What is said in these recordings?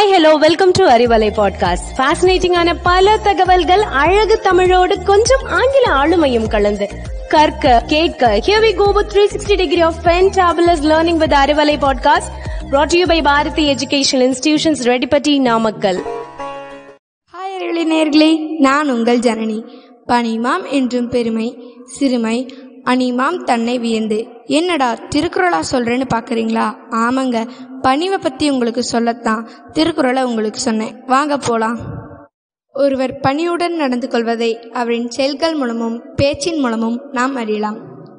Hi hello welcome to Arivalai podcast ஃபேசினேட்டிங்கான பல தகவல்கள் அழகு தமிழோடு கொஞ்சம் ஆங்கில ஆளுமையும் கலந்து. கற்க கேட்க here we go with 360 degree of fantabulous learning with Arivalai podcast brought to you by Bharathi educational institutions Reddipatti Namakkal hi Arivalai நேர்களே நான் உங்கள் ஜனனி. பணிமாம் என்றும் பெருமை சிறுமை அனிமாம் தன்னை வியந்து என்னடா திருக்குறளா சொல்றேன்னு பார்க்குறீங்களா ஆமாங்க பணிவை பற்றி உங்களுக்கு சொல்லத்தான் திருக்குறளை உங்களுக்கு சொன்னேன். வாங்க போலாம். ஒருவர் பணியுடன் நடந்து கொள்வதை அவரின் செயல்கள் மூலமும் பேச்சின் மூலமும் நாம் அறியலாம்.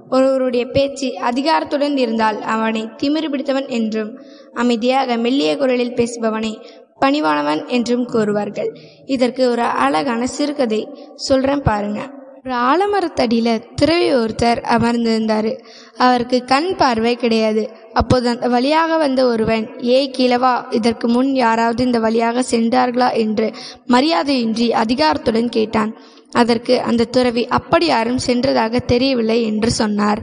ஒருவருடைய பேச்சு அதிகாரத்துடன் இருந்தால் அவனை திமிரு பிடித்தவன் என்றும் அமைதியாக மெல்லிய குரலில் பேசுபவனை பணிவானவன் என்றும் கூறுவார்கள். இதற்கு ஒரு அழகான சிறுகதை சொல்றேன் பாருங்கள் ஒரு ஆலமரத்தடியில் துறவி ஒருத்தர் அமர்ந்திருந்தார். அவருக்கு கண் பார்வை கிடையாது. அப்போது அந்த வழியாக வந்த ஒருவன் ஏய் கிழவா இதற்கு முன் யாராவது இந்த வழியாக சென்றார்களா? என்று மரியாதையின்றி அதிகாரத்துடன் கேட்டான். அதற்கு அந்த துறவி அப்படி யாரும் சென்றதாக தெரியவில்லை என்று சொன்னார்.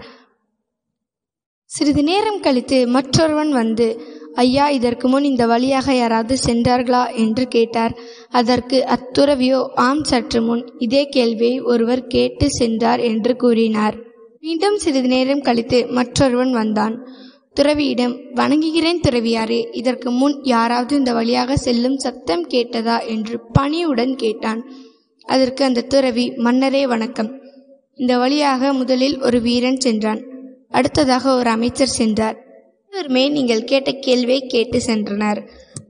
சிறிது நேரம் கழித்து மற்றொருவன் வந்து ஐயா இதற்கு முன் இந்த வழியாக யாராவது சென்றார்களா? என்று கேட்டார். அதற்கு அத்துறவியோ ஆம் சற்று முன். இதே கேள்வியை ஒருவர் கேட்டு சென்றார் என்று கூறினார். மீண்டும் சிறிது நேரம் கழித்து மற்றொருவன் வந்தான். துறவியிடம் வணங்குகிறேன் துறவியாரே இதற்கு முன் யாராவது இந்த வழியாக செல்லும் சத்தம் கேட்டதா? என்று பணியுடன் கேட்டான். அதற்கு அந்த துறவி மன்னரே வணக்கம். இந்த வழியாக முதலில் ஒரு வீரன் சென்றான். அடுத்ததாக ஒரு அமைச்சர் சென்றார். இருவருமே நீங்கள் கேட்ட கேள்வியை கேட்டு சென்றனர்.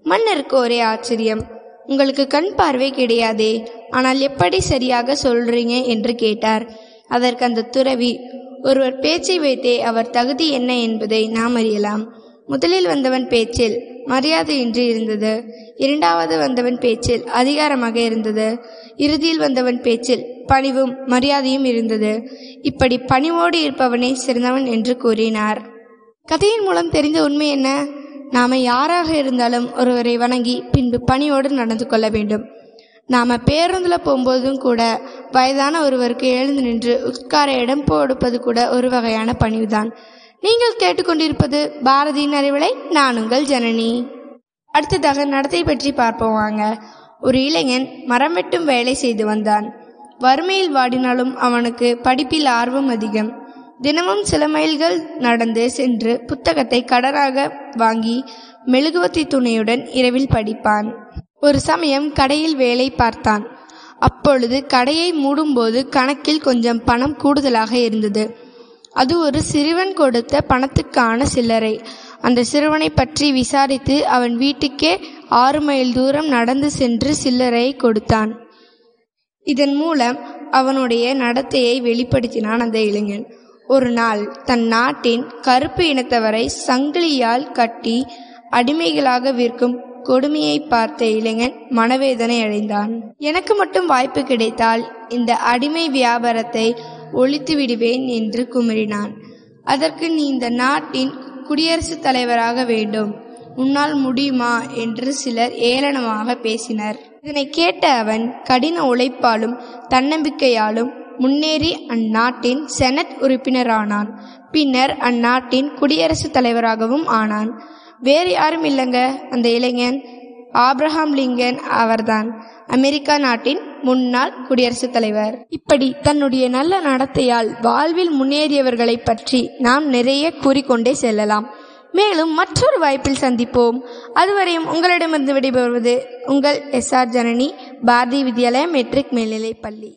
மன்னருக்கு ஒரே ஆச்சரியம். உங்களுக்கு கண் பார்வை கிடையாதே ஆனால் எப்படி சரியாக சொல்றீங்க? என்று கேட்டார். அதற்கு அந்த துறவி ஒருவர் பேச்சை வைத்தே அவர் தகுதி என்ன என்பதை நாம் அறியலாம். முதலில் வந்தவன் பேச்சில் மரியாதையின்றி இருந்தது. இரண்டாவது வந்தவன் பேச்சில் அதிகாரமாக இருந்தது. இறுதியில் வந்தவன் பேச்சில் பணிவும் மரியாதையும் இருந்தது. இப்படி பணிவோடு இருப்பவனே சிறந்தவன் என்று கூறினார். கதையின் மூலம் தெரிந்த உண்மை என்ன? நாம யாராக இருந்தாலும் ஒருவரை வணங்கி பின்பு பணியோடு நடந்து கொள்ள வேண்டும். நாம பேருந்தில் போகும்போதும் கூட வயதான ஒருவருக்கு எழுந்து நின்று உட்கார இடம் போடுப்பது கூட ஒரு வகையான பணிவுதான். நீங்கள் கேட்டுக்கொண்டிருப்பது பாரதியின் அறிவுரை நான் உங்கள் ஜனனி. அடுத்ததாக நடத்தை பற்றி பார்ப்போம் வாங்க. ஒரு இளைஞன் மரம் வெட்டும் வேலை செய்து வந்தான். வறுமையில் வாடினாலும் அவனுக்கு படிப்பில் ஆர்வம் அதிகம். தினமும் சில மைல்கள் நடந்து சென்று புத்தகத்தை கடனாக வாங்கி மெழுகுவத்தி துணையுடன் இரவில் படிப்பான். ஒரு சமயம் கடையில் வேலை பார்த்தான். அப்பொழுது கடையை மூடும்போது கணக்கில் கொஞ்சம் பணம் கூடுதலாக இருந்தது. அது ஒரு சிறுவன் கொடுத்த பணத்துக்கான சில்லறை. அந்த சிறுவனை பற்றி விசாரித்து அவன் வீட்டுக்கே ஆறு மைல் தூரம் நடந்து சென்று சில்லறையை கொடுத்தான். இதன் மூலம் அவனுடைய நடத்தையை வெளிப்படுத்தினான் அந்த இளைஞன். ஒரு நாள் தன் நாட்டின் கருப்பு இனத்தவரை சங்கிலியால் கட்டி அடிமைகளாக விற்கும் கொடுமையை பார்த்த இளைஞன் மனவேதனை அடைந்தான். எனக்கு மட்டும் வாய்ப்பு கிடைத்தால் இந்த அடிமை வியாபாரத்தை ஒழித்து விடுவேன் என்று குமரினான். அதற்கு நீ இந்த நாட்டின் குடியரசுத் தலைவராக வேண்டும். உன்னால் முடியுமா? என்று சிலர் ஏளனமாக பேசினர். இதனை கேட்ட அவன் கடின உழைப்பாலும் தன்னம்பிக்கையாலும் முன்னேறி அந்நாட்டின் செனட் உறுப்பினரானான் பின்னர் அந்நாட்டின் குடியரசுத் தலைவராகவும் ஆனான். வேறு யாரும் இல்லைங்க அந்த இளைஞன் ஆப்ரஹாம் லிங்கன் அவர்தான். அமெரிக்கா நாட்டின் முன்னாள் குடியரசுத் தலைவர். இப்படி தன்னுடைய நல்ல நடத்தையால் வாழ்வில் முன்னேறியவர்களை பற்றி நாம் நிறைய கூறிக்கொண்டே செல்லலாம். மேலும் மற்றொரு வாய்ப்பில் சந்திப்போம். அதுவரையும் உங்களிடமிருந்து விடைபெறுவது உங்கள் S R Janani Bharathi Vidyalaya matric மேல்நிலைப் பள்ளி.